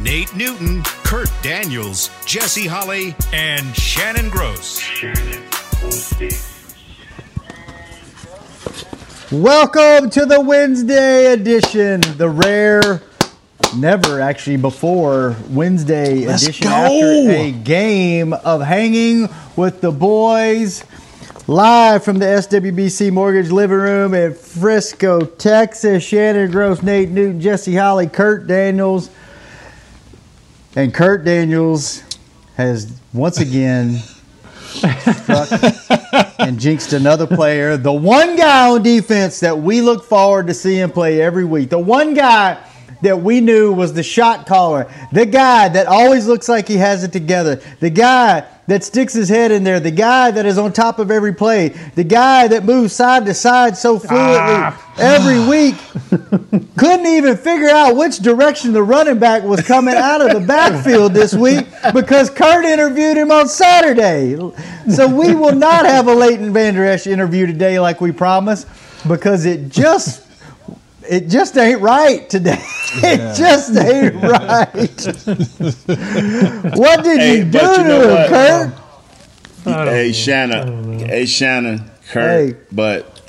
Nate Newton, Kurt Daniels, Jesse Holley, and Shannon Gross. Welcome to the Wednesday edition, the rare, never actually before Wednesday Let's edition go. after a game of hanging with the boys. Live from the SWBC Mortgage Living Room in Frisco, Texas. Shannon Gross, Nate Newton, Jesse Holley, Kurt Daniels. And Kurt Daniels has once again struck and jinxed another player. The one guy on defense that we look forward to seeing play every week. The one guy that we knew was the shot caller. The guy that always looks like he has it together. The guy that sticks his head in there. The guy that is on top of every play. The guy that moves side to side so fluidly ah. every week. Couldn't even figure out which direction the running back was coming out of the backfield this week because Kurt interviewed him on Saturday. So we will not have a Leighton Vander Esch interview today like we promised because it just it just ain't right today. It just ain't right. what did Hey, you do but you to know him. Kurt? Hey Shannon, hey Shannon, Kurt, Hey. but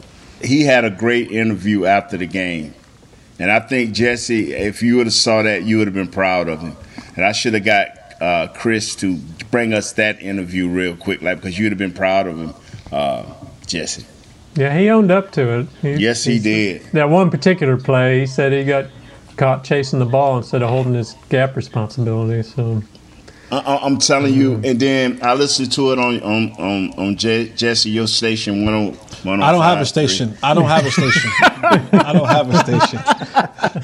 he had a great interview after the game, and I think Jesse, if you would have saw that, you would have been proud of him. And I should have got uh, Chris to bring us that interview real quick, like because you'd have been proud of him, uh, Jesse. Yeah, he owned up to it. Yes, he did. That one particular play, he said he got caught chasing the ball instead of holding his gap responsibility. So I, I- I'm telling you, mm-hmm. and then I listened to it on on on, on Je- Jesse your station one oh, on. Oh I don't have a station. I don't have a station. I don't have a station.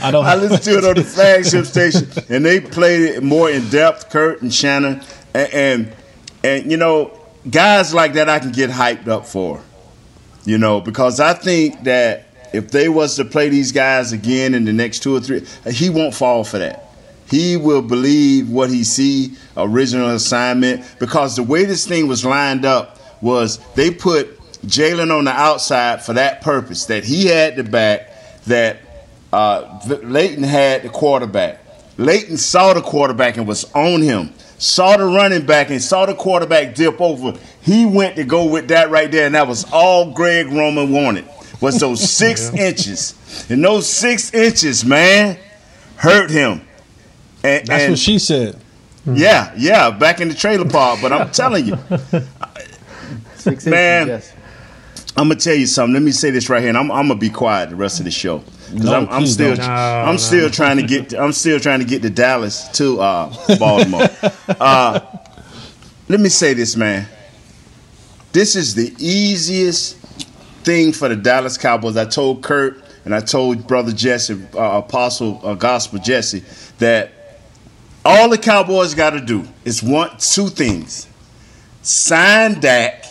I don't. I listened to it on the flagship station, and they played it more in depth. Kurt and Shannon, and, and and you know, guys like that, I can get hyped up for. You know, because I think that if they was to play these guys again in the next two or three, he won't fall for that. He will believe what he see original assignment because the way this thing was lined up was they put Jaylon on the outside for that purpose that he had the back that uh, Leighton had the quarterback. Leighton saw the quarterback and was on him. Saw the running back and saw the quarterback dip over. He went to go with that right there, and that was all Greg Roman wanted. Was those six inches, and those six inches, man, hurt him. And, That's and- what she said. Mm. Yeah, yeah, back in the trailer park. But I'm telling you, Six Man. inches, yes. I'm gonna tell you something. Let me say this right here, and I'm, I'm gonna be quiet the rest of the show because No, I'm, I'm still. No, I'm no. still trying to get I'm still trying to get to Dallas to uh, Baltimore. uh, let me say this, man. This is the easiest thing for the Dallas Cowboys. I told Kurt and I told brother Jesse, uh, Apostle uh, Gospel Jesse, that all the Cowboys got to do is one two things: sign Dak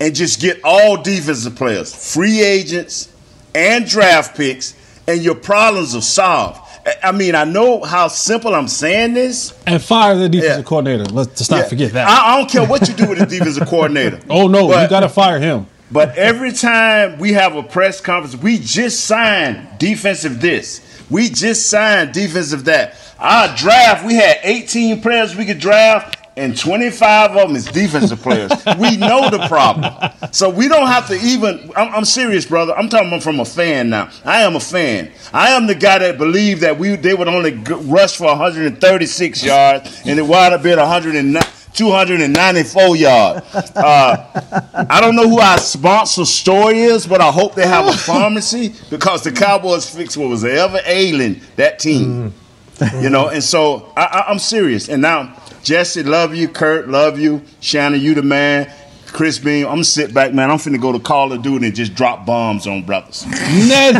and just get all defensive players, free agents, and draft picks, and your problems are solved. I- mean, I know how simple I'm saying this. And fire the defensive Yeah. coordinator. Let's, let's not Yeah, forget that. I, I don't care what you do with the defensive coordinator. oh no, you got to fire him. But every time we have a press conference, we just signed defensive this. We just signed defensive that. Our draft, we had 18 players we could draft, and 25 of them is defensive players. we know the problem. So we don't have to even. I'm, I'm serious, brother. I'm talking from a fan now. I am a fan. I am the guy that believed that we they would only rush for 136 yards, and it wound up being 109. 294 yards. Uh, I don't know who our sponsor store is, but I hope they have a pharmacy because the Cowboys fixed what was ever ailing that team. You know, and so I, I, I'm serious. And now, Jesse, love you. Kurt, love you. Shannon, you the man. Chris Beam. I'm gonna sit back, man. I'm finna go to Call of Duty and just drop bombs on brothers. Nathaniel!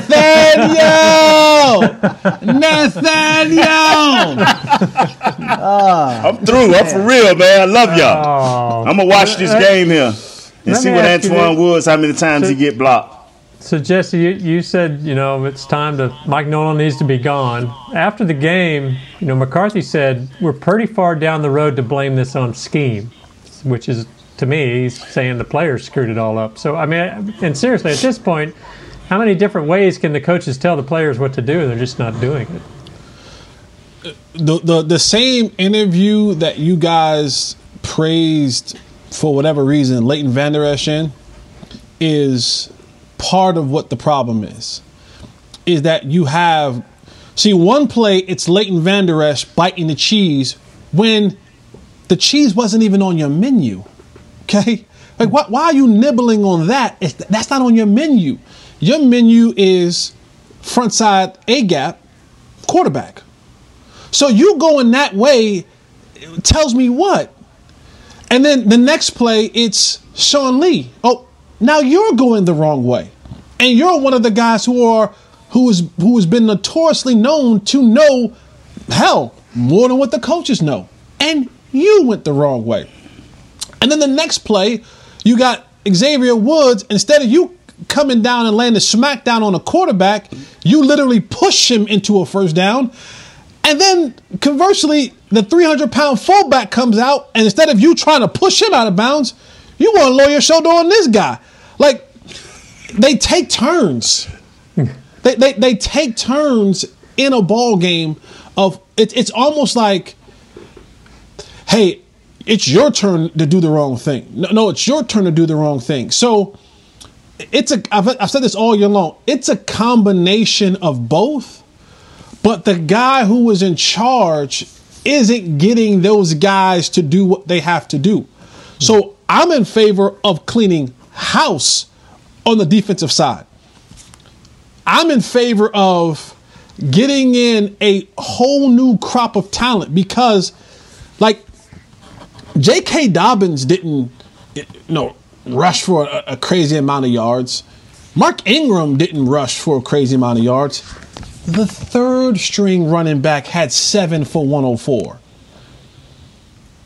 Nathaniel! I'm through. I'm for real, man. I love y'all. Oh. I'm gonna watch this uh, uh, game here and Let see what Antwaun this. Woods, how many times he get blocked. So Jesse, you, you said you know it's time to Mike Nolan needs to be gone. After the game, you know McCarthy said we're pretty far down the road to blame this on scheme, which is to me he's saying the players screwed it all up. So I mean, and seriously, at this point, how many different ways can the coaches tell the players what to do they're just not doing it? the, the the same interview that you guys praised for whatever reason, Leighton Vander Esch in, is part of what the problem is. Is that you have see one play, it's Leighton Vander Esch biting the cheese when the cheese wasn't even on your menu. Okay? Like why, why are you nibbling on that? It's, that's not on your menu. Your menu is front side A gap quarterback. So you going that way tells me what? And then the next play, it's Sean Lee. Oh, now you're going the wrong way. And you're one of the guys who are who is who has been notoriously known to know hell more than what the coaches know. And you went the wrong way. And then the next play, you got Xavier Woods. Instead of you coming down and landing smack down on a quarterback, you literally push him into a first down. And then conversely, the 300 pound fullback comes out, and instead of you trying to push him out of bounds, you want to lower your shoulder on this guy. Like, they take turns. They, they, they take turns in a ball game of it, it's almost like hey it's your turn to do the wrong thing no, no it's your turn to do the wrong thing so it's a I've, I've said this all year long it's a combination of both but the guy who was in charge isn't getting those guys to do what they have to do so i'm in favor of cleaning house on the defensive side I'm in favor of getting in a whole new crop of talent because, like, J.K. Dobbins didn't, you know, rush for a, a crazy amount of yards. Mark Ingram didn't rush for a crazy amount of yards. The third string running back had seven for 104.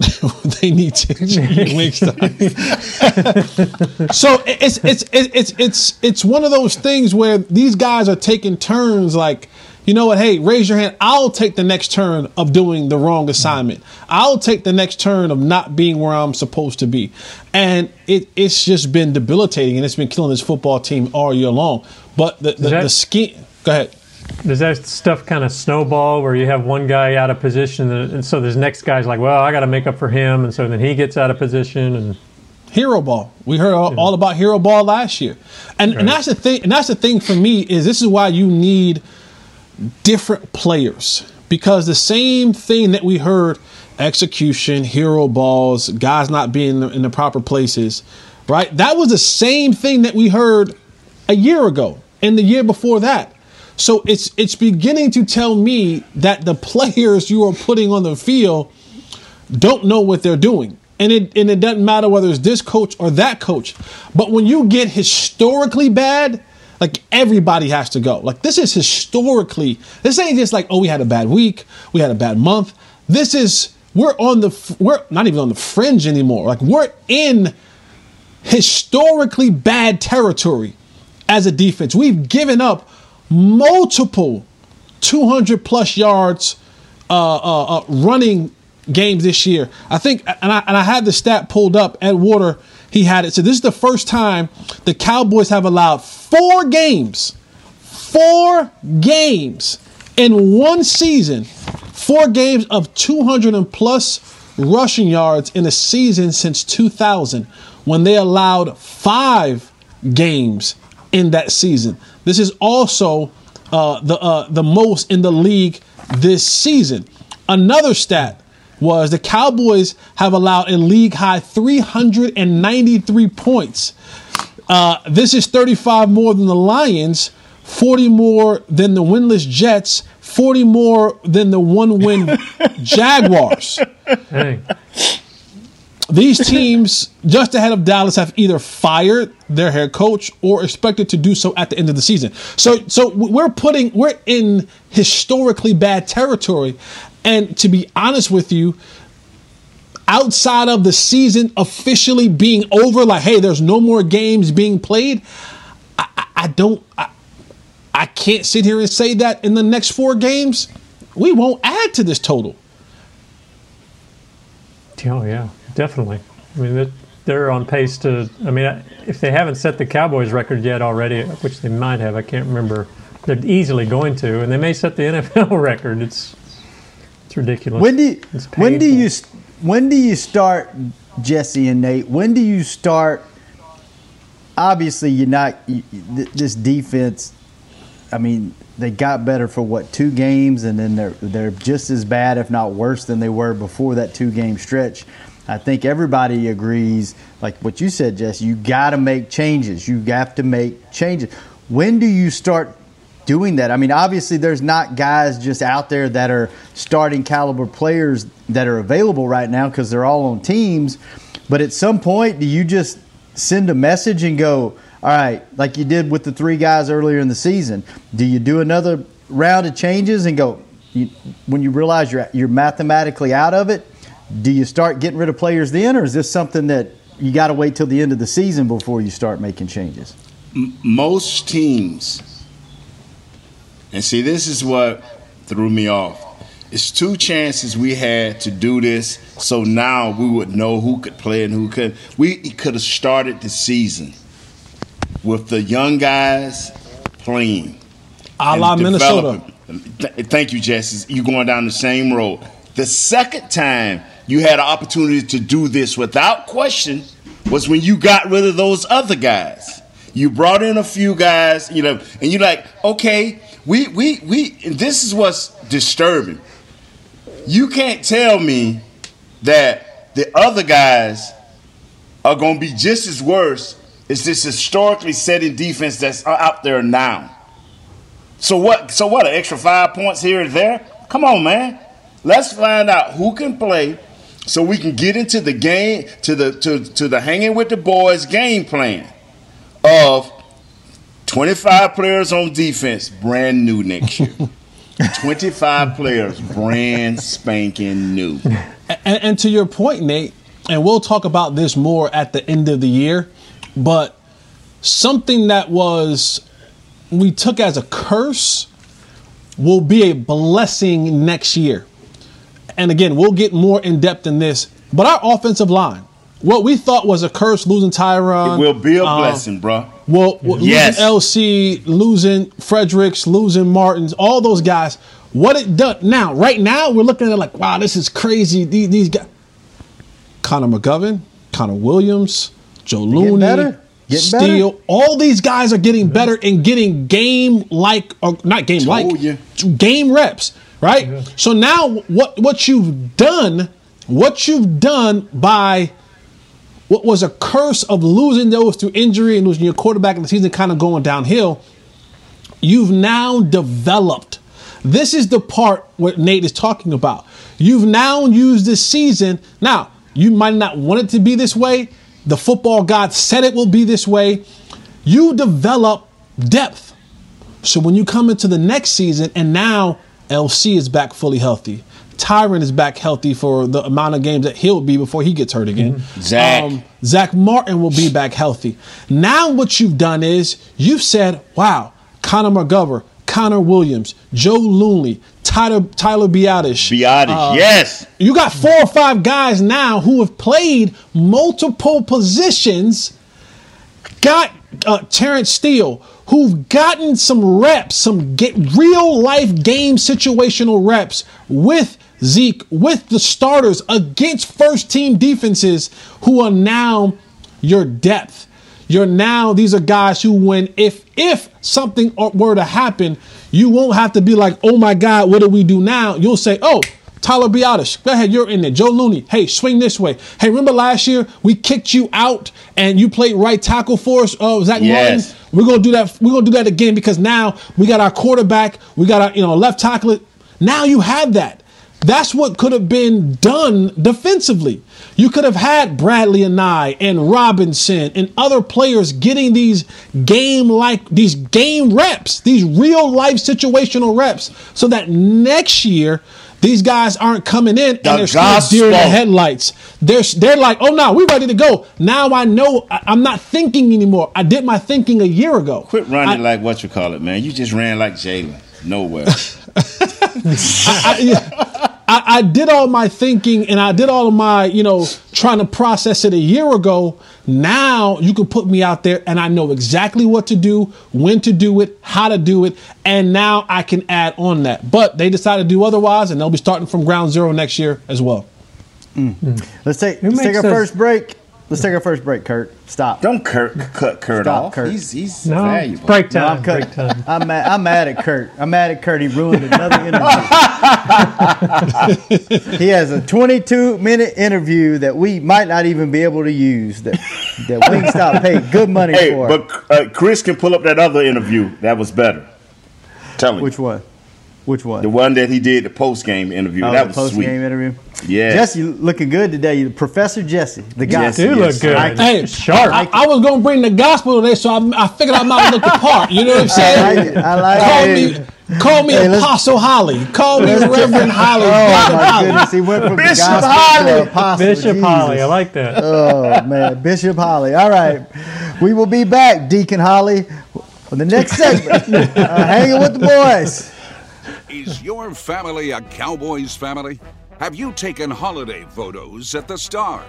they need to so it's it's it's it's it's one of those things where these guys are taking turns like you know what hey raise your hand. I'll take the next turn of doing the wrong assignment. I'll take the next turn of not being where i'm supposed to be. And it it's just been debilitating and it's been killing this football team all year long. But the the, that- the scheme go ahead Does that stuff kind of snowball where you have one guy out of position and so this next guy's like, well, I got to make up for him, and so then he gets out of position and hero ball. We heard all, all about hero ball last year, and and that's the thing. And that's the thing for me is this is why you need different players because the same thing that we heard execution, hero balls, guys not being in the proper places, right? That was the same thing that we heard a year ago and the year before that. So it's it's beginning to tell me that the players you are putting on the field don't know what they're doing. And it and it doesn't matter whether it's this coach or that coach. But when you get historically bad, like everybody has to go. Like this is historically. This ain't just like oh we had a bad week, we had a bad month. This is we're on the we're not even on the fringe anymore. Like we're in historically bad territory as a defense. We've given up multiple 200 plus yards uh, uh, uh, running games this year. I think, and I, and I had the stat pulled up. Ed Water, he had it. So this is the first time the Cowboys have allowed four games, four games in one season, four games of 200 and plus rushing yards in a season since 2000 when they allowed five games in that season. This is also uh, the uh, the most in the league this season. Another stat was the Cowboys have allowed a league high 393 points. Uh, this is 35 more than the Lions, 40 more than the winless Jets, 40 more than the one win Jaguars. hey, these teams just ahead of Dallas have either fired their head coach or expected to do so at the end of the season. So so we're putting we're in historically bad territory. And to be honest with you, outside of the season officially being over, like, hey, there's no more games being played, I, I, I don't I, I can't sit here and say that in the next four games, we won't add to this total. Oh yeah, definitely. I mean, they're on pace to. I mean, if they haven't set the Cowboys record yet already, which they might have, I can't remember. They're easily going to, and they may set the NFL record. It's it's ridiculous. When do you, when do you when do you start, Jesse and Nate? When do you start? Obviously, you're not. You, this defense. I mean, they got better for what two games, and then they're they're just as bad, if not worse, than they were before that two game stretch. I think everybody agrees, like what you said, Jess. You got to make changes. You have to make changes. When do you start doing that? I mean, obviously, there's not guys just out there that are starting caliber players that are available right now because they're all on teams. But at some point, do you just send a message and go? all right, like you did with the three guys earlier in the season, do you do another round of changes and go you, when you realize you're you're mathematically out of it? Do you start getting rid of players then, or is this something that you got to wait till the end of the season before you start making changes? M- most teams, and see, this is what threw me off. It's two chances we had to do this, so now we would know who could play and who could. We could have started the season with the young guys playing. A la Minnesota. Thank you, Jesse. You going down the same road. The second time you had an opportunity to do this without question was when you got rid of those other guys. You brought in a few guys, you know, and you're like, okay, we we we. this is what's disturbing. You can't tell me that the other guys are going to be just as worse as this historically setting defense that's out there now. So what? So what? An extra five points here and there? Come on, man. Let's find out who can play, so we can get into the game to the to to the hanging with the boys game plan of 25 players on defense, brand new next year. 25 players, brand spanking new. And, and, to your point, Nate, and we'll talk about this more at the end of the year. But something that was we took as a curse will be a blessing next year. And again, we'll get more in depth in this. But our offensive line, what we thought was a curse losing Tyron. It will be a um, blessing, bro. Well, well yes. losing LC, losing Fredericks, losing Martins, all those guys. What it done now? Right now, we're looking at it like, wow, this is crazy. These, these guys, Connor McGovern, Connor Williams, Joe Looney, Steele, better. all these guys are getting better and getting game like or not game like game reps, right? Yeah. So now what what you've done, what you've done by what was a curse of losing those through injury and losing your quarterback in the season kind of going downhill, you've now developed. This is the part what Nate is talking about. You've now used this season. Now, you might not want it to be this way, the football god said it will be this way. You develop depth. So when you come into the next season, and now LC is back fully healthy, Tyron is back healthy for the amount of games that he'll be before he gets hurt again. Mm-hmm. Zach. Um, Zach Martin will be back healthy. Now what you've done is you've said, wow, Connor McGovern, Connor Williams, Joe Looney, Tyler Tyler. Biadasz, uh, yes. You got four or five guys now who have played multiple positions. Got uh, Terence Steele, who've gotten some reps, some get real life game situational reps with Zeke, with the starters against first team defenses who are now your depth. You're now these are guys who when if if something uh, were to happen, you won't have to be like, oh my God, what do we do now? You'll say, oh, Tyler Biadasz, go ahead, you're in there. Joe Looney, hey, swing this way. Hey, remember last year we kicked you out and you played right tackle for us, uh, Zach yes. Martin? We're gonna do that. We're gonna do that again because now we got our quarterback, we got our you know left tackle. Now you have that. That's what could have been done defensively. You could have had Bradley and Anae and Robinson and other players getting these game like these game reps, these real life situational reps, so that next year these guys aren't coming in and they're still deer in the headlights. They're they're like, oh no, we're ready to go. Now I know I, am not thinking anymore. I did my thinking a year ago. Quit running I- like what you call it, man. You just ran like Jaylon. Nowhere. I, I, I did all my thinking and I did all of my, you know, trying to process it a year ago. Now you can put me out there and I know exactly what to do, when to do it, how to do it, and now I can add on that. But they decided to do otherwise and they'll be starting from ground zero next year as well. Mm. Let's take let's take our those- first break. Let's take our first break, Kurt. Stop. Don't Kurt, cut Kurt Stop, off. Kurt. He's he's No, valuable. it's break No, time. I'm break time. I'm mad, I'm mad at Kurt. I'm mad at Kurt. He ruined another interview. he has a 22 minute interview that we might not even be able to use. That that Wingstop paid good money Hey, for. but uh, Chris can pull up that other interview. That was better. Tell me Which one? Which one? The one that he did the post game interview. Oh, that the was post game interview. Yeah. Jesse looking good today. Professor Jesse, the guy. Jesse, Do look good. I- Hey, sharp. I, I was gonna bring the gospel today, so I, I figured I might look the part. You know what I'm saying? I saying? like it. I like Call it. me, call me Hey, Apostle Holley. Call me Reverend Holley. Oh Bishop my goodness, he went from Bishop gospel Holley. to apostle. Bishop Jesus. Holley, I like that. Oh man, Bishop Holley. All right, we will be back, Deacon Holley, on the next segment. uh, hanging with the boys. Is your family a Cowboys family? Have you taken holiday photos at the Star?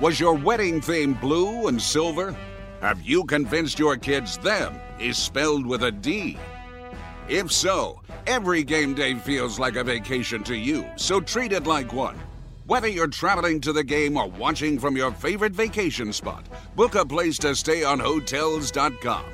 Was your wedding theme blue and silver? Have you convinced your kids them is spelled with a D? If so, every game day feels like a vacation to you, so treat it like one. Whether you're traveling to the game or watching from your favorite vacation spot, book a place to stay on Hotels.com.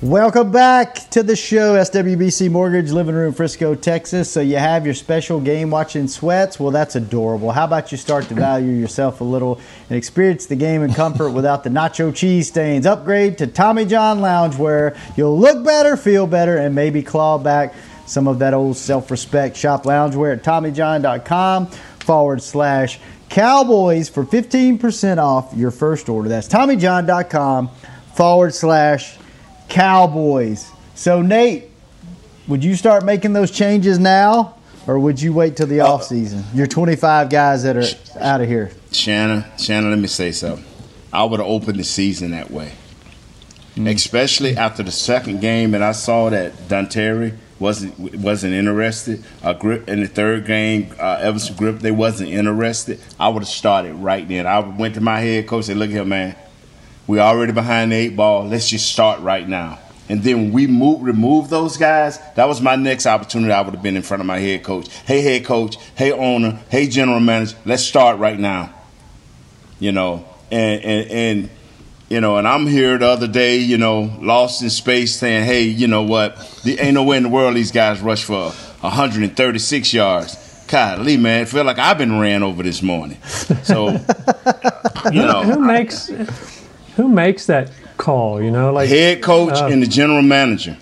Welcome back to the show, SWBC Mortgage Living Room, Frisco, Texas. So you have your special game watching sweats. Well, that's adorable. How about you start to value yourself a little and experience the game in comfort without the nacho cheese stains? Upgrade to Tommy John Loungewear. You'll look better, feel better, and maybe claw back some of that old self-respect. Shop loungewear at TommyJohn.com forward slash Cowboys for 15% off your first order. That's TommyJohn.com forward slash Cowboys. So, Nate, would you start making those changes now, or would you wait till the off season? Your 25 guys that are out of here. Shannon, Shannon, let me say something. I would have opened the season that way. Especially after the second game and I saw that Donterry wasn't wasn't interested. Uh, grip in the third game, uh, Everson Grip they wasn't interested. I would have started right then. I went to my head coach and said, "Look here, man, we already behind the eight ball. Let's just start right now." And then we move, remove those guys. That was my next opportunity. I would have been in front of my head coach. Hey, head coach. Hey, owner. Hey, general manager. Let's start right now. You know, and and and You know, and I'm here the other day, you know, lost in space, saying, "Hey, you know what? The, ain't no way in the world these guys rush for 136 yards." God, Lee, man, feel like I've been ran over this morning. So, you know, who makes who makes that call? You know, like head coach uh, and the general manager.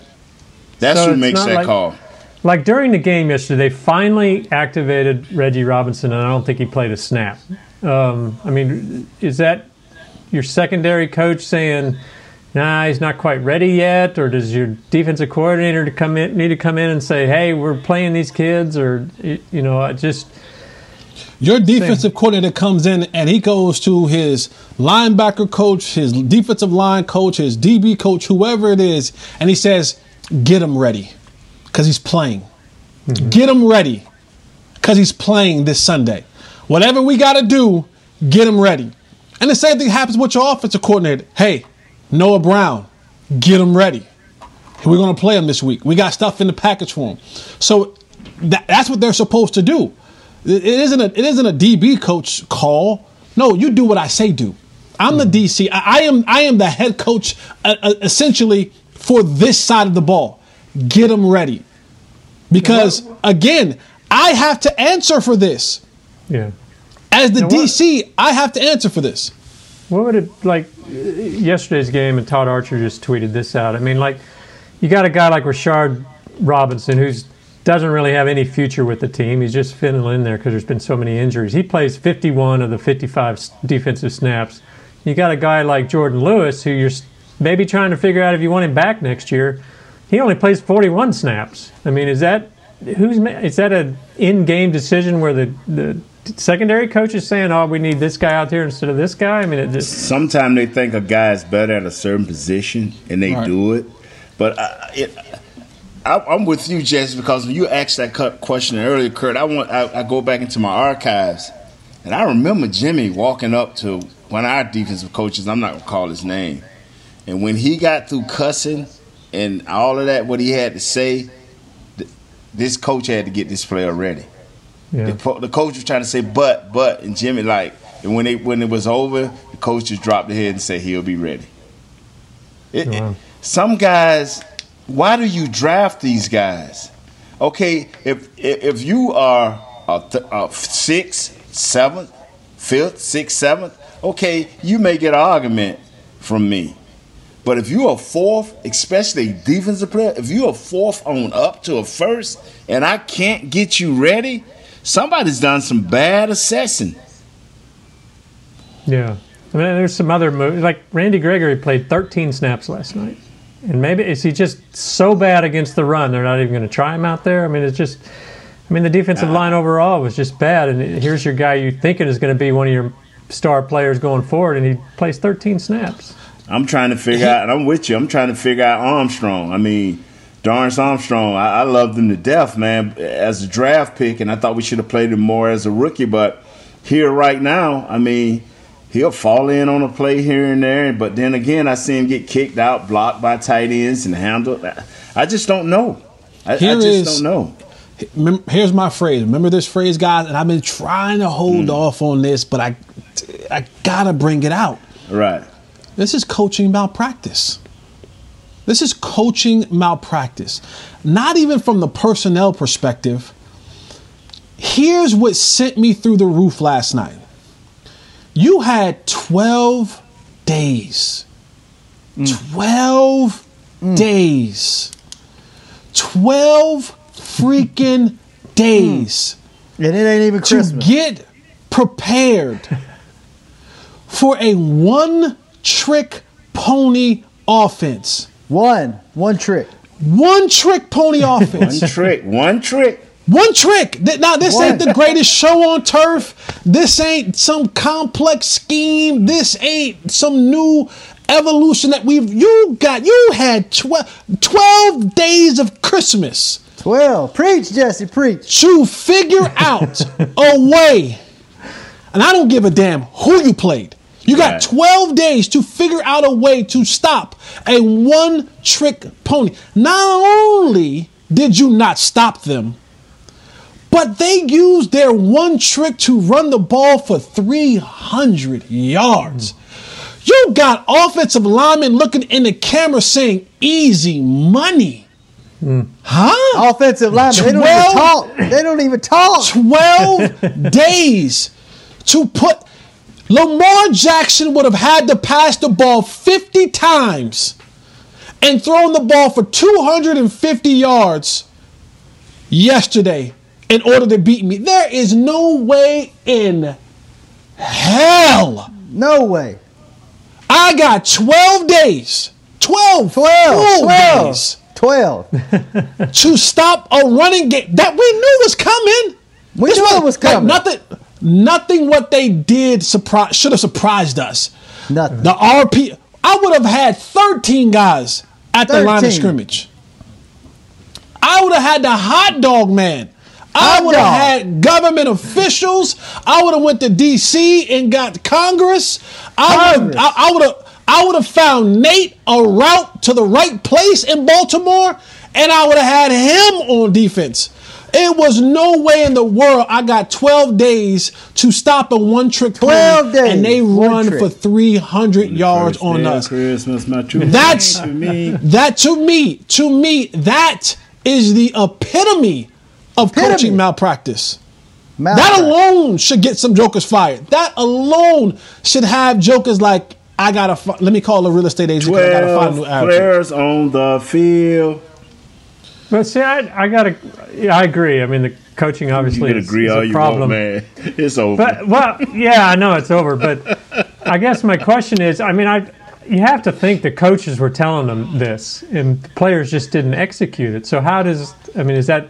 That's So who makes that like- call. Like during the game yesterday, they finally activated Reggie Robinson, and I don't think he played a snap. Um, I mean, is that your secondary coach saying, "Nah, he's not quite ready yet," or does your defensive coordinator to come in need to come in and say, "Hey, we're playing these kids," or you know, I just Your defensive coordinator comes in and he goes to his linebacker coach, his defensive line coach, his DB coach, whoever it is, and he says, "Get him ready, because he's playing. Mm-hmm. Get him ready, because he's playing this Sunday. Whatever we got to do, get him ready." And the same thing happens with your offensive coordinator. Hey, Noah Brown, get him ready. We're going to play him this week. We got stuff in the package for him. So that, that's what they're supposed to do. It isn't a it isn't a DB coach call. No, you do what I say do. I'm the DC. I, I am I am the head coach uh, uh, essentially for this side of the ball. Get them ready, because again, I have to answer for this. yeah. As the Now what- DC, I have to answer for this. What would it like yesterday's game? And Todd Archer just tweeted this out. I mean, like you got a guy like Rashard Robinson who's doesn't really have any future with the team. He's just fitting in there because there's been so many injuries. He plays 51 of the 55 defensive snaps. You got a guy like Jourdan Lewis who you're maybe trying to figure out if you want him back next year. He only plays 41 snaps. I mean, is that who's ma- is that an in-game decision where the the secondary coach is saying, "Oh, we need this guy out there instead of this guy"? I mean, it just Sometimes they think a guy is better at a certain position and they Right. do it. But I, it, I, I'm with you, Jesse, because when you asked that question earlier, Kurt, I want I, I go back into my archives, and I remember Jimmy walking up to one of our defensive coaches. I'm not gonna call his name, and when he got through cussing and all of that, what he had to say, th- this coach had to get this player ready. Yeah. The, the coach was trying to say but, but, and Jimmy like, and when they when it was over, the coach just dropped the head and said he'll be ready. It, oh, it- some guys, why do you draft these guys? Okay, if if, you are a, th- a sixth, seventh, fifth, sixth, seventh, okay, you may get an argument from me. But if you're a fourth, especially defensive player, if you're a fourth on up to a first, and I can't get you ready, somebody's done some bad assessing. Yeah. I mean, there's some other moves. Like Randy Gregory played 13 snaps last night. And maybe is he just so bad against the run, they're not even going to try him out there? I mean, it's just, I mean, the defensive line overall was just bad. And here's your guy you thinking is going to be one of your star players going forward, and he plays 13 snaps. I'm trying to figure out, and I'm with you. I'm trying to figure out Armstrong. I mean, Dorance Armstrong. I, I loved him to death, man, as a draft pick, and I thought we should have played him more as a rookie. But here, right now, I mean, he'll fall in on a play here and there. But then again, I see him get kicked out, blocked by tight ends, and handled. I just don't know. I, I just is- don't know. Here's my phrase. Remember this phrase, guys? And I've been trying to hold Hmm. off on this, but I, I gotta bring it out. Right. This is coaching malpractice. This is coaching malpractice. Not even from the personnel perspective. Here's what sent me through the roof last night. You had 12 days. Mm. 12 mm. days. 12 freaking mm. days. And it ain't even Christmas. To get prepared for a one trick pony offense. One. One trick. One trick pony offense. One trick. One trick. One trick. Now, this ain't the greatest show on turf. This ain't some complex scheme. This ain't some new evolution that we've. You got. You had 12, 12 days of Christmas. 12. Preach, Jesse, preach. To figure out a way. And I don't give a damn who you played. You got Right. 12 days to figure out a way to stop a one trick pony. Not only did you not stop them, but they used their one trick to run the ball for 300 yards. You got offensive linemen looking in the camera saying easy money. Huh? Offensive linemen, they don't even talk. They don't even talk. 12 days to put Lamar Jackson would have had to pass the ball 50 times and thrown the ball for 250 yards yesterday in order to beat me. There is no way in hell. No way. I got 12 days. 12. 12. 12. days 12. to stop a running game that we knew was coming. We This knew it was like, coming. nothing, nothing. What they did surprise should have surprised us. Nothing. The RP. I would have had 13 guys at the line of 13. scrimmage. I would have had the hot dog man. I would have had government officials. I would have went to DC and got Congress. I would Congress. I, I would have I would have found Nate a route to the right place in Baltimore, and I would have had him on defense. It was no way in the world I got 12 days to stop a one trick 12 days, and they one run trick. for 300 yards on us. Christmas, my true That's to me. that to me, to me, that is the epitome of Epitome. coaching malpractice. That alone should get some jokers fired. That alone should have jokers like, I gotta, fi- let me call a real estate agent. I gotta find a new Twelve attitude. players on the field. But see, I, I gotta, yeah, I agree. I mean, the coaching You obviously can is, agree is all a you problem. want, man. It's over. But well, yeah, I know it's over, but I guess my question is, I mean, I you have to think the coaches were telling them this, and the players just didn't execute it. So how does I mean, is that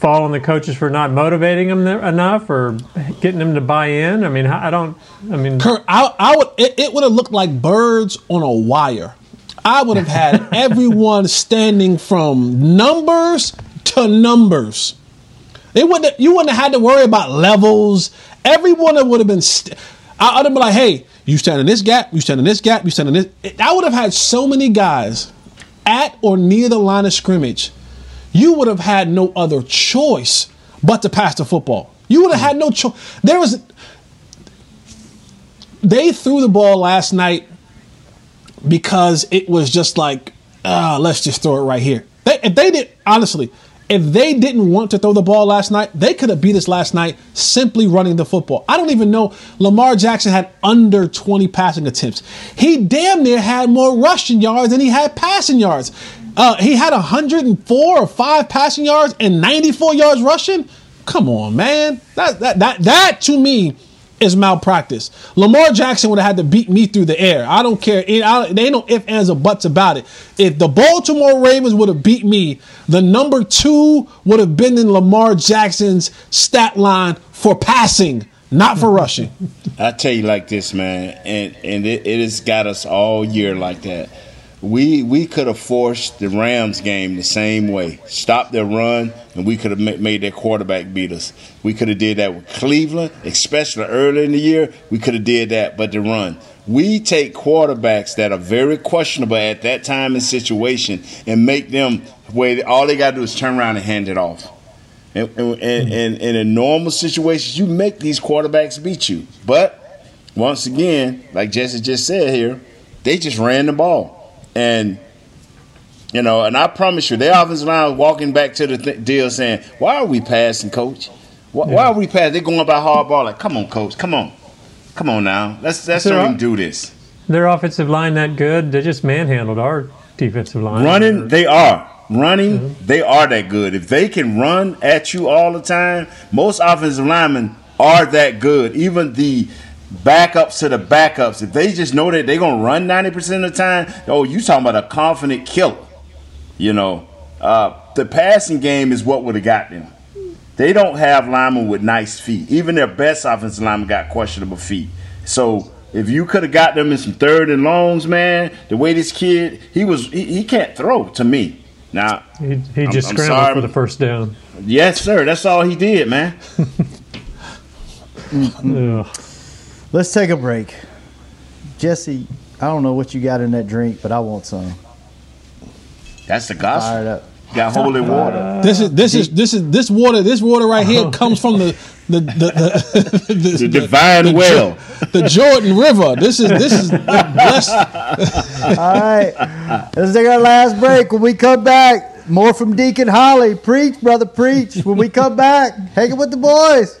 fall on the coaches for not motivating them enough or getting them to buy in? I mean, I don't. I mean, Kurt, I, I would, it, it would have looked like birds on a wire. I would have had everyone standing from numbers to numbers. They wouldn't. You wouldn't have had to worry about levels. Everyone would have been. St- I would have been like, "Hey, you stand in this gap. You stand in this gap. You stand in this." I would have had so many guys at or near the line of scrimmage. You would have had no other choice but to pass the football. You would have had no choice. There was. They threw the ball last night because it was just like, ah, let's just throw it right here. They, if they did, honestly, if they didn't want to throw the ball last night, they could have beat us last night simply running the football. I don't even know. Lamar Jackson had under 20 passing attempts. He damn near had more rushing yards than he had passing yards. Uh, he had 104 or 5 passing yards and 94 yards rushing. Come on, man. That, that, that, that to me is malpractice. Lamar Jackson would have had to beat me through the air. I don't care. It, I, they ain't no ifs, ands, or buts about it. If the Baltimore Ravens would have beat me, the number two would have been in Lamar Jackson's stat line for passing, not for rushing. I tell you like this, man, and and it, it has got us all year like that. We we could have forced the Rams game the same way, stopped their run, and we could have ma- made their quarterback beat us. We could have did that with Cleveland, especially early in the year. We could have did that, but the run. We take quarterbacks that are very questionable at that time and situation and make them where all they got to do is turn around and hand it off. And, and, and, hmm. and, and in normal situations, you make these quarterbacks beat you. But once again, like Jesse just said here, they just ran the ball. And, you know, and I promise you, their offensive line walking back to the th- deal saying, why are we passing, coach? Why, why are we passing? They're going by hard ball. Like, come on, coach, come on. Come on now. Let's, let's uh, do this. their offensive line that good? They just manhandled our defensive line. Running, they are. Running, they are that good. If they can run at you all the time, most offensive linemen are that good. Even the backups to the backups, if they just know that they're gonna run ninety percent of the time, oh, you talking about a confident killer. You know, uh, the passing game is what would have got them. They don't have linemen with nice feet. Even their best offensive linemen got questionable feet. So if you could have got them in some third and longs, man, the way this kid he was, he, he can't throw to me. Now He, he I'm- just I'm scrambled sorry. for the first down. Yes, sir. That's all he did, man. Ugh. Let's take a break. Jesse, I don't know what you got in that drink, but I want some. That's the gospel. Fired up. Got holy water. This is this is this is this water. This water right here comes from the the the, the, the, The divine Jo- well. the Jordan River. This is this is blessed. All right. Let's take our last break. When we come back, more from Deacon Holley. Preach, brother, preach. When we come back, hanging with the boys.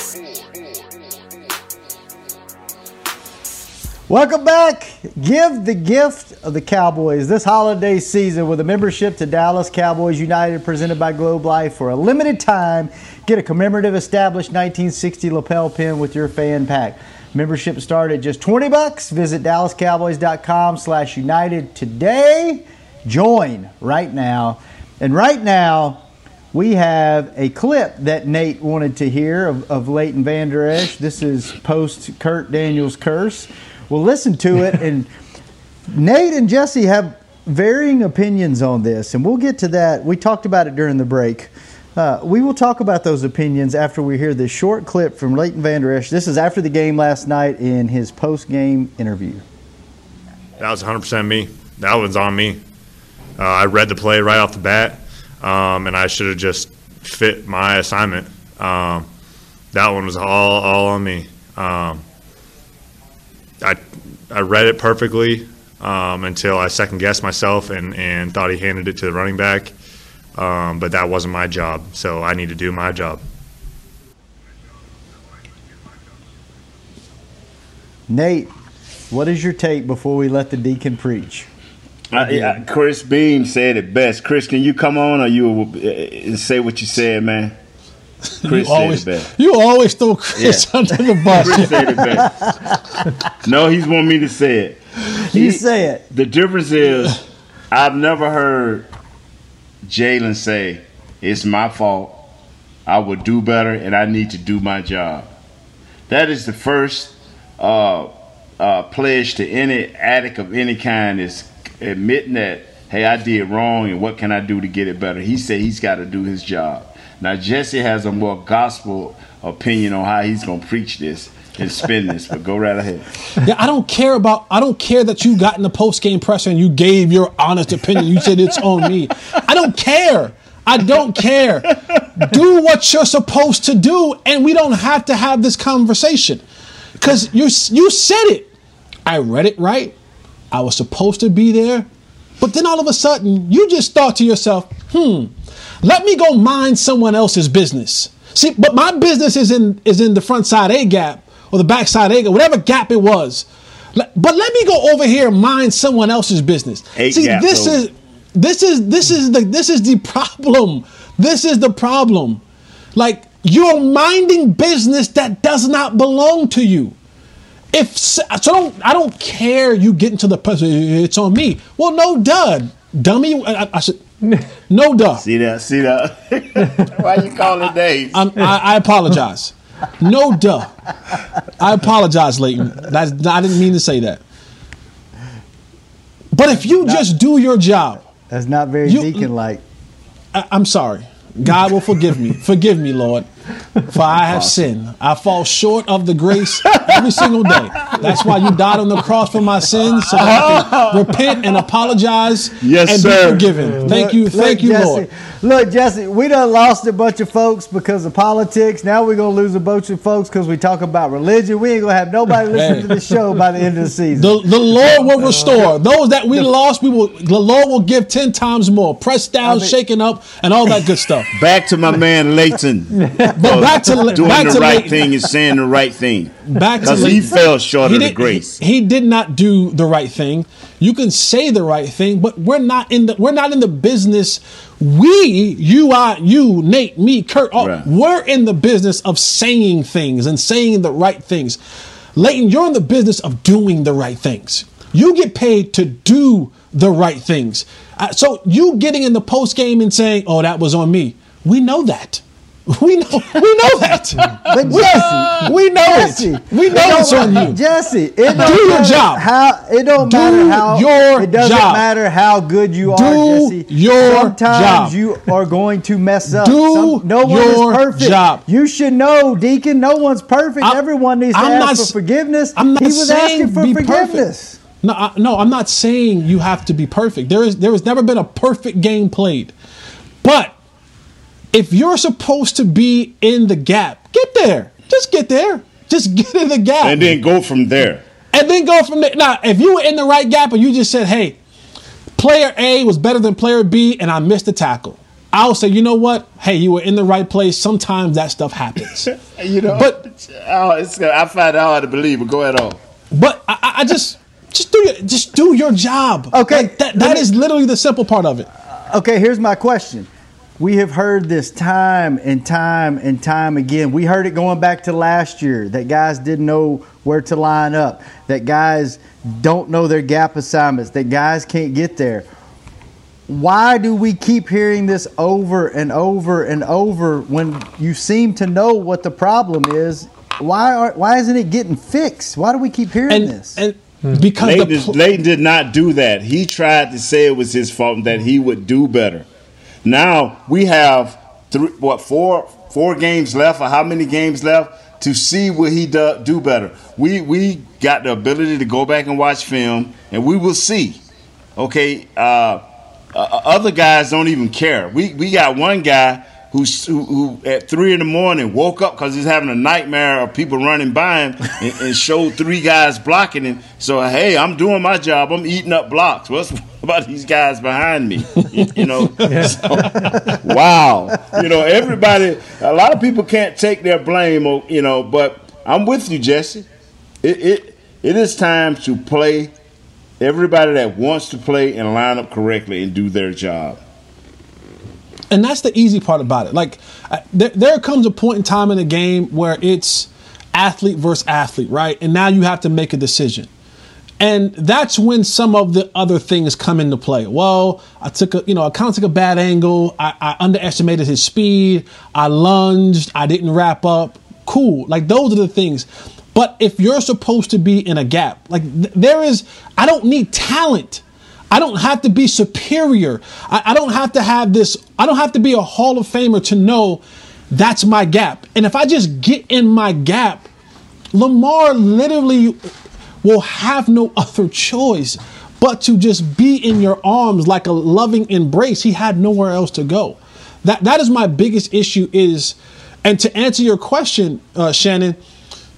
Welcome back. Give the gift of the Cowboys this holiday season with a membership to Dallas Cowboys United presented by Globe Life for a limited time. Get a commemorative established 1960 lapel pin with your fan pack. Membership start at just 20 bucks. Visit dallascowboys.com slash united today. Join right now. And right now, we have a clip that Nate wanted to hear of, of Leighton Vander Esch. This is post Kurt Daniels curse. We'll listen to it. And Nate and Jesse have varying opinions on this, and we'll get to that. We talked about it during the break. Uh, we will talk about those opinions after we hear this short clip from Leighton Vander Esch. This is after the game last night in his post game interview. That was 100% me. That was on me. Uh, I read the play right off the bat, um, and I should have just fit my assignment. Um, that one was all all on me. Um, I read it perfectly um, until I second guessed myself and, and thought he handed it to the running back. Um, but that wasn't my job, so I need to do my job. Nate, what is your take before we let the deacon preach? Uh, yeah, Chris Beam said it best. Chris, can you come on or you uh, say what you said, man? Chris you always, said it best. You always throw Chris Yeah. under the bus. Chris said it best. no, he's want me to say it. You say it. The difference is, I've never heard Jaylon say, "It's my fault. I would do better, and I need to do my job." That is the first uh, uh, pledge to any addict of any kind is admitting that, "Hey, I did wrong, and what can I do to get it better?" He said he's got to do his job. Now Jesse has a more gospel opinion on how he's gonna preach this and spin this, but go right ahead. Yeah, I don't care about. I don't care that you got in the post game presser and you gave your honest opinion. You said it's on me. I don't care. I don't care. Do what you're supposed to do, and we don't have to have this conversation because you you said it. I read it right. I was supposed to be there, but then all of a sudden you just thought to yourself, "Hmm, let me go mind someone else's business." See, but my business is in is in the front side A gap or the back side A gap, whatever gap it was. But let me go over here and mind someone else's business. Eight See, gaps this over. is this is this is the this is the problem. This is the problem. Like you're minding business that does not belong to you. If so, so don't I don't care you get into the person. It's on me. Well, no, dud, dummy. I, I should. No, duh. See that? See that? Why you calling names? I'm, I, I apologize. No, duh. I apologize, Leighton. That's, I didn't mean to say that. But if you just do your job, That's not very You- deacon like. I'm sorry. God will forgive me. Forgive me, Lord, for I have sinned. I fall short of the grace every single day. That's why you died on the cross for my sins, so that I can repent and apologize Yes, and sir. be forgiven. Thank you, Look, thank you, Jesse, Lord. Look, Jesse, we done lost a bunch of folks because of politics. Now we're gonna lose a bunch of folks because we talk about religion. We ain't gonna have nobody listen Hey. to the show by the end of the season. The, the Lord will uh, restore those that we lost. We will. The Lord will give ten times more, pressed down, mean- shaken up, and all that good stuff. Back to my man Leighton. But back to doing back the to right Leighton. thing is saying the right thing. Back to he fell short He of the did- grace. He, he did not do the right thing. You can say the right thing, but we're not in the we're not in the business. We, you, I, you, Nate, me, Kurt, all, Right. we're in the business of saying things and saying the right things. Leighton, you're in the business of doing the right things. You get paid to do the right things. Uh, so you getting in the post game and saying, "Oh, that was on me." We know that. We know. We know that. But we, Jesse, we know Jesse, it. We know it it's on you. Jesse. It Do don't your matter job. How it don't Do matter how your it doesn't job. matter how good you Do are, Jesse. your Sometimes job. you are going to mess up. Do no one is perfect. job. You should know, Deacon. No one's perfect. I'm- Everyone needs to I'm ask not for forgiveness. I'm not he was saying asking for be perfect. forgiveness. No, I, no, I'm not saying you have to be perfect. There is there has never been a perfect game played, but if you're supposed to be in the gap, get there. Just get there. Just get in the gap, And then go from there. and then go from there. Now, if you were in the right gap and you just said, "Hey, player A was better than player B," and I missed the tackle, I'll say, "You know what? Hey, you were in the right place. Sometimes that stuff happens." You know, But- oh, it's, I find it hard to believe. But go ahead on. But I, I- I just just do your just do your job. Okay, Like, that let that me- is literally the simple part of it. Okay, here's my question. We have heard this time and time and time again. We heard it going back to last year that guys didn't know where to line up, that guys don't know their gap assignments, that guys can't get there. Why do we keep hearing this over and over and over when you seem to know what the problem is? Why are, why isn't it getting fixed? Why do we keep hearing And this? and hmm. because Leighton, the pl- Leighton did not do that. He tried to say it was his fault and that he would do better. Now we have three, what four four games left, or how many games left to see what he do, do better. We we got the ability to go back and watch film, and we will see. Okay, uh, uh, other guys don't even care. We we got one guy who, who at three in the morning woke up because he's having a nightmare of people running by him and, and showed three guys blocking him. So hey, I'm doing my job. I'm eating up blocks. What's about these guys behind me? You, you know. So, wow. You know everybody. A lot of people can't take their blame. Oh, you know, but I'm with you, Jesse. It it it is time to play everybody that wants to play and line up correctly and do their job. And that's the easy part about it. Like uh, there, there comes a point in time in a game where it's athlete versus athlete, right? And now you have to make a decision. And that's when some of the other things come into play. Well, I took a, you know, I kind of took a bad angle. I, I underestimated his speed. I lunged. I didn't wrap up. Cool. Like those are the things. But if you're supposed to be in a gap, like th- there is, I don't need talent. I don't have to be superior. I, I don't have to have this, I don't have to be a Hall of Famer to know that's my gap. And if I just get in my gap, Lamar literally will have no other choice but to just be in your arms like a loving embrace. He had nowhere else to go. That that is my biggest issue is, and to answer your question, uh, Shannon,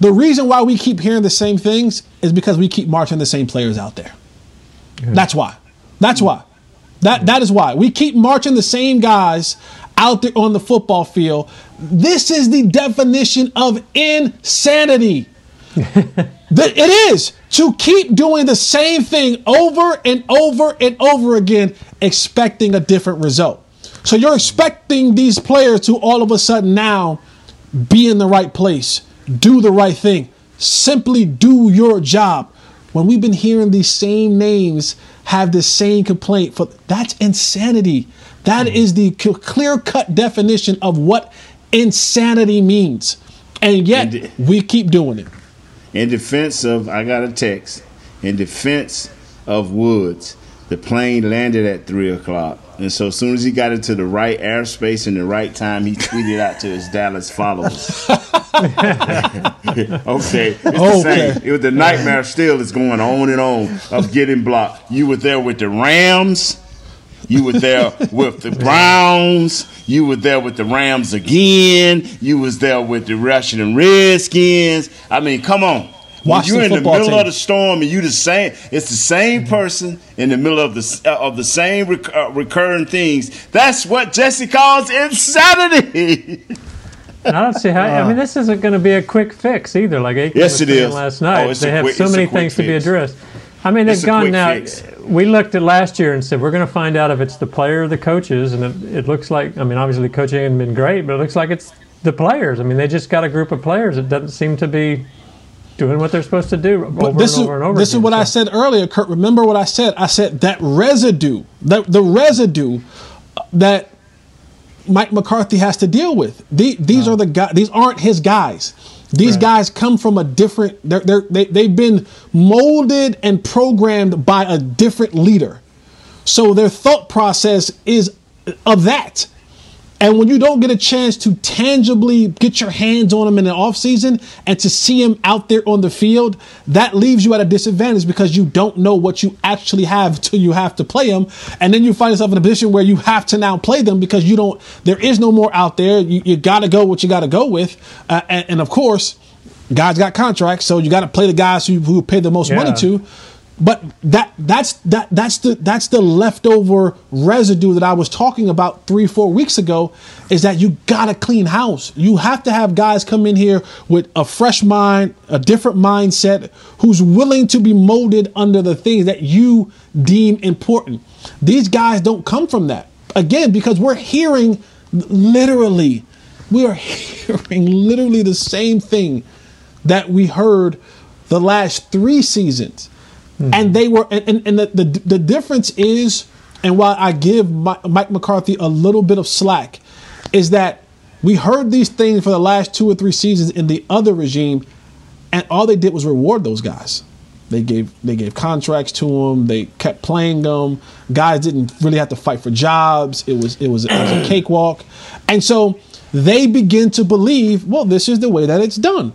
the reason why we keep hearing the same things is because we keep marching the same players out there. That's why. That's why. That that is why we keep marching the same guys out there on the football field. This is the definition of insanity. It is to keep doing the same thing over and over and over again expecting a different result. So you're expecting these players to all of a sudden now be in the right place, do the right thing, simply do your job. When we've been hearing these same names have the same complaint for that's insanity. That mm-hmm. is the clear cut definition of what insanity means. And yet we keep doing it. In defense of, I got a text. In defense of Woods, the plane landed at three o'clock. And so as soon as he got into the right airspace and the right time, he tweeted out to his Dallas followers. okay, it's the same. It was the nightmare still is going on and on of getting blocked. You were there with the Rams. You were there with the Browns. You were there with the Rams again. You was there with the Russian and Redskins. I mean, come on. Washington you're in the middle team. of the storm and you the same. It's the same person in the middle of the uh, of the same rec- uh, recurring things. That's what Jesse calls insanity. And I don't see how. I mean, this isn't going to be a quick fix either. Like Aikman Yes, was it saying last Oh, night, a they have quick- so many things to be addressed. I mean, they've It's gone now. fix. We looked at last year and said we're going to find out if it's the player or the coaches, and it, it looks like. I mean, obviously coaching hasn't been great, but it looks like it's the players. I mean, they just got a group of players that doesn't seem to be doing what they're supposed to do But over this and is over and over this is again. what I said earlier, Kurt. Remember what I said? I said that residue, the the residue uh, that Mike McCarthy has to deal with. The, these are uh-huh. the guys. These aren't his guys. These guys come from a different. They're, they're, they they've been molded and programmed by a different leader, so their thought process is uh, of that. And when you don't get a chance to tangibly get your hands on him in the offseason and to see him out there on the field, that leaves you at a disadvantage because you don't know what you actually have till you have to play him. And then you find yourself in a position where you have to now play them because you don't, there is no more out there. You, you got to go what you got to go with. Uh, and, and of course, guys got contracts, so you got to play the guys who, who pay the most money to. But that that's that that's the that's the leftover residue that I was talking about three four weeks ago. Is that you got to clean house? You have to have guys come in here with a fresh mind, a different mindset, who's willing to be molded under the things that you deem important. These guys don't come from that again because we're hearing literally, we are hearing literally the same thing that we heard the last three seasons. Mm-hmm. And they were, and, and, and the, the, the difference is, and while I give Mi- Mike McCarthy a little bit of slack, is that we heard these things for the last two or three seasons in the other regime, and all they did was reward those guys. They gave they gave contracts to them. They kept playing them. Guys didn't really have to fight for jobs. It was it was, it was a cakewalk, and so they begin to believe, well, this is the way that it's done.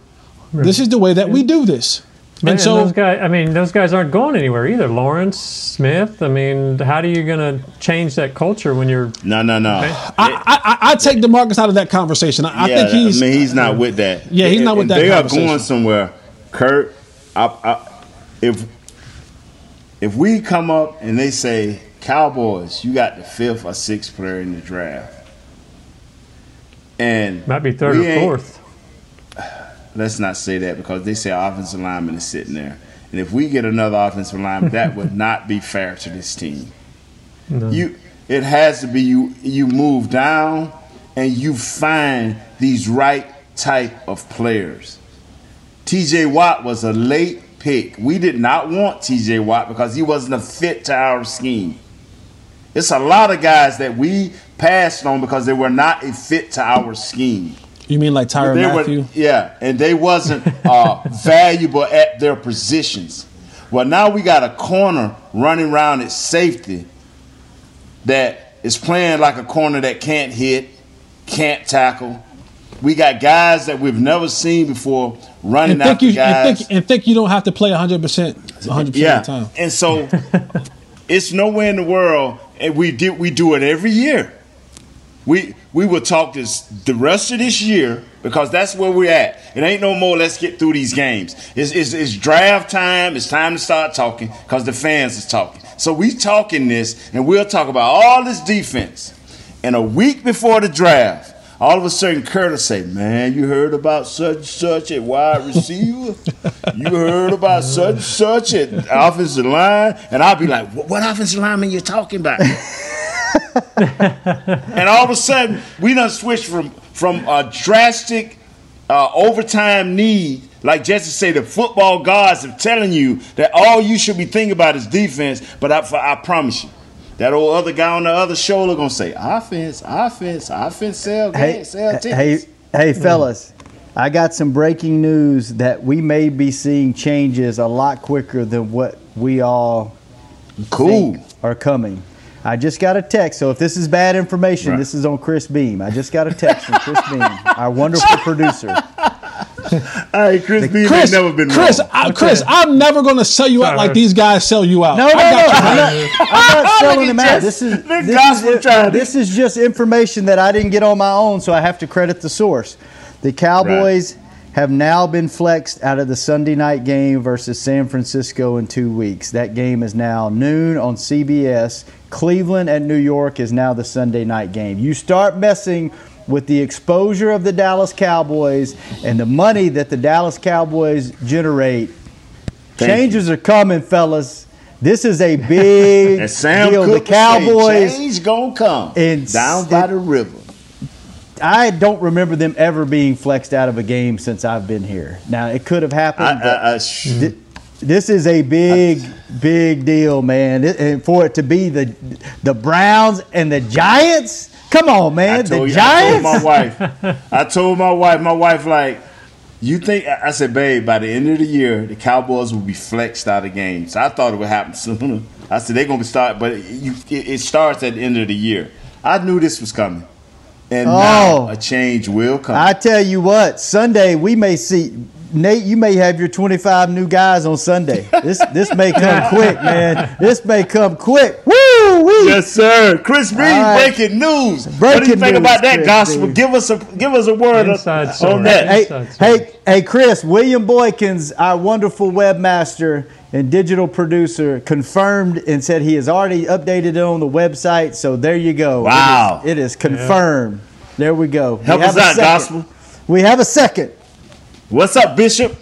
This is the way that we do this. But- And so those guys, I mean, those guys aren't going anywhere either. Lawrence Smith. I mean, how are you going to change that culture when you're? No, no, no. I, I, I take Demarcus out of that conversation. I, I yeah, think he's. I mean, he's not with that. Yeah, he's not with And that They are going somewhere. Kurt, I, I, if if we come up and they say Cowboys, you got the fifth or sixth player in the draft, and Might be third or fourth. Let's not say that because they say our offensive lineman is sitting there, and if we get another offensive lineman, that would not be fair to this team. No. You, it has to be you. You move down and you find these right type of players. T.J. Watt was a late pick. We did not want T.J. Watt because he wasn't a fit to our scheme. It's a lot of guys that we passed on because they were not a fit to our scheme. You mean like Tyrann They were- Mathieu? yeah, and they wasn't uh, valuable at their positions. Well, now we got a corner running around at safety that is playing like a corner that can't hit, can't tackle. We got guys that we've never seen before running and think after you guys. and think, and think you don't have to play 100 percent 100 percent yeah, of the time. and so it's nowhere in the world, and we do we do it every year. We we will talk this the rest of this year because that's where we're at. It ain't no more. Let's get through these games. It's, it's, it's draft time. It's time to start talking because the fans is talking. So we talking this, and we'll talk about all this defense. And a week before the draft, all of a sudden Curtis say, "Man, you heard about such and such at wide receiver? you heard about such and such at offensive line?" And I'll be like, "What, offensive lineman you talking about?" And all of a sudden, we done switched from from a drastic uh, overtime need, like Jesse said, the football gods are telling you that all you should be thinking about is defense. But I, I promise you, that old other guy on the other shoulder gonna say offense, offense, offense, sell Hey, games, sell hey, tickets. hey, fellas! I got some breaking news that we may be seeing changes a lot quicker than what we all cool are coming. I just got a text. So if this is bad information, Right. this is on Chris Beam. I just got a text from Chris Beam, our wonderful producer. Hey, Chris Beam Chris, never been Chris, wrong. I, Chris, I'm never gonna sell you out like these guys sell you out. No, no, no. I got you, I'm not, I'm not selling Look them out. this. This is this, is, trying this is just information that I didn't get on my own, so I have to credit the source. The Cowboys have now been flexed out of the Sunday night game versus San Francisco in two weeks. That game is now noon on CBS. Cleveland and New York is now the Sunday night game. You start messing with the exposure of the Dallas Cowboys and the money that the Dallas Cowboys generate. Thank Changes are coming, fellas. This is a big deal. Cook the Cowboys change gonna come and down by the river. I don't remember them ever being flexed out of a game since I've been here. Now it could have happened. I- but I- I sh- thi- this is a big, big deal, man. It- and for it to be the the Browns and the Giants, come on, I man, the you, I Giants. told my wife. I told my wife. My wife like, you think? I I said, babe, by the end of the year, the Cowboys will be flexed out of games. I thought it would happen sooner. I said they're gonna be start, but you, it, it starts at the end of the year. I knew this was coming, and Oh. now a change will come. I tell you what, Sunday we may see Nate. You may have your 25 new guys on Sunday. This this may come quick, man. This may come quick. Woo! wee. Yes, sir. Chris Reed, All right. breaking news. what do you think news, about that Chris gospel? Reed. Give us a give us a word Inside on source. that. Hey, hey, hey, Chris, William Boykins, our wonderful webmaster and digital producer, confirmed and said he has already updated it on the website. So there you go. Wow. It is, confirmed. There we go. Help have us out, gospel. We have a second. What's up, Bishop?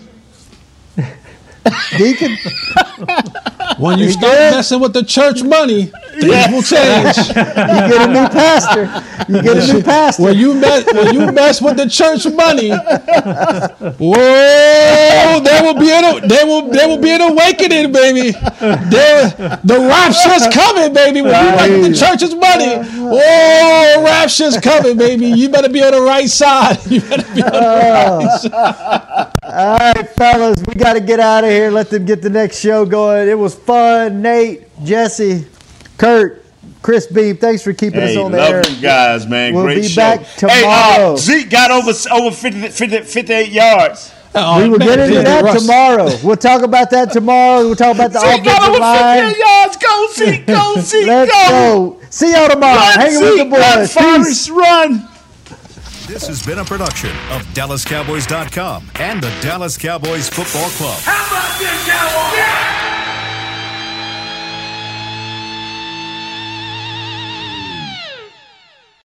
Deacon, When you start messing with the church money, things Yeah. will change. you get a new pastor. You get a new pastor. when you mess when you mess with the church money, whoa, there will be an there will there will be an awakening, baby. There, the rapture's coming, baby. When you mess with the church's money, oh, rapture's coming, baby. You better be on the right side. You better be on the right oh. side. All right, fellas, we got to get out of here. Let them get the next show going. It was fun. Nate, Jesse, Kurt, Chris Beam, thanks for keeping us Hey, on the love air. you guys, man. We'll Great be show. back Hey, tomorrow. uh, Zeke got over over 50, 50 58 yards. Oh, we will man, get into David that Russ. tomorrow. We'll talk about that tomorrow. We'll talk about the Zeke got offensive over line. 58 yards. Go, Zeke. Go, Zeke. Let's go. See y'all tomorrow. Run, Hanging with the Zeke. Run, boys. Forrest, Peace. run. This has been a production of DallasCowboys.com and the Dallas Cowboys Football Club. How about this, Cowboys? Yeah!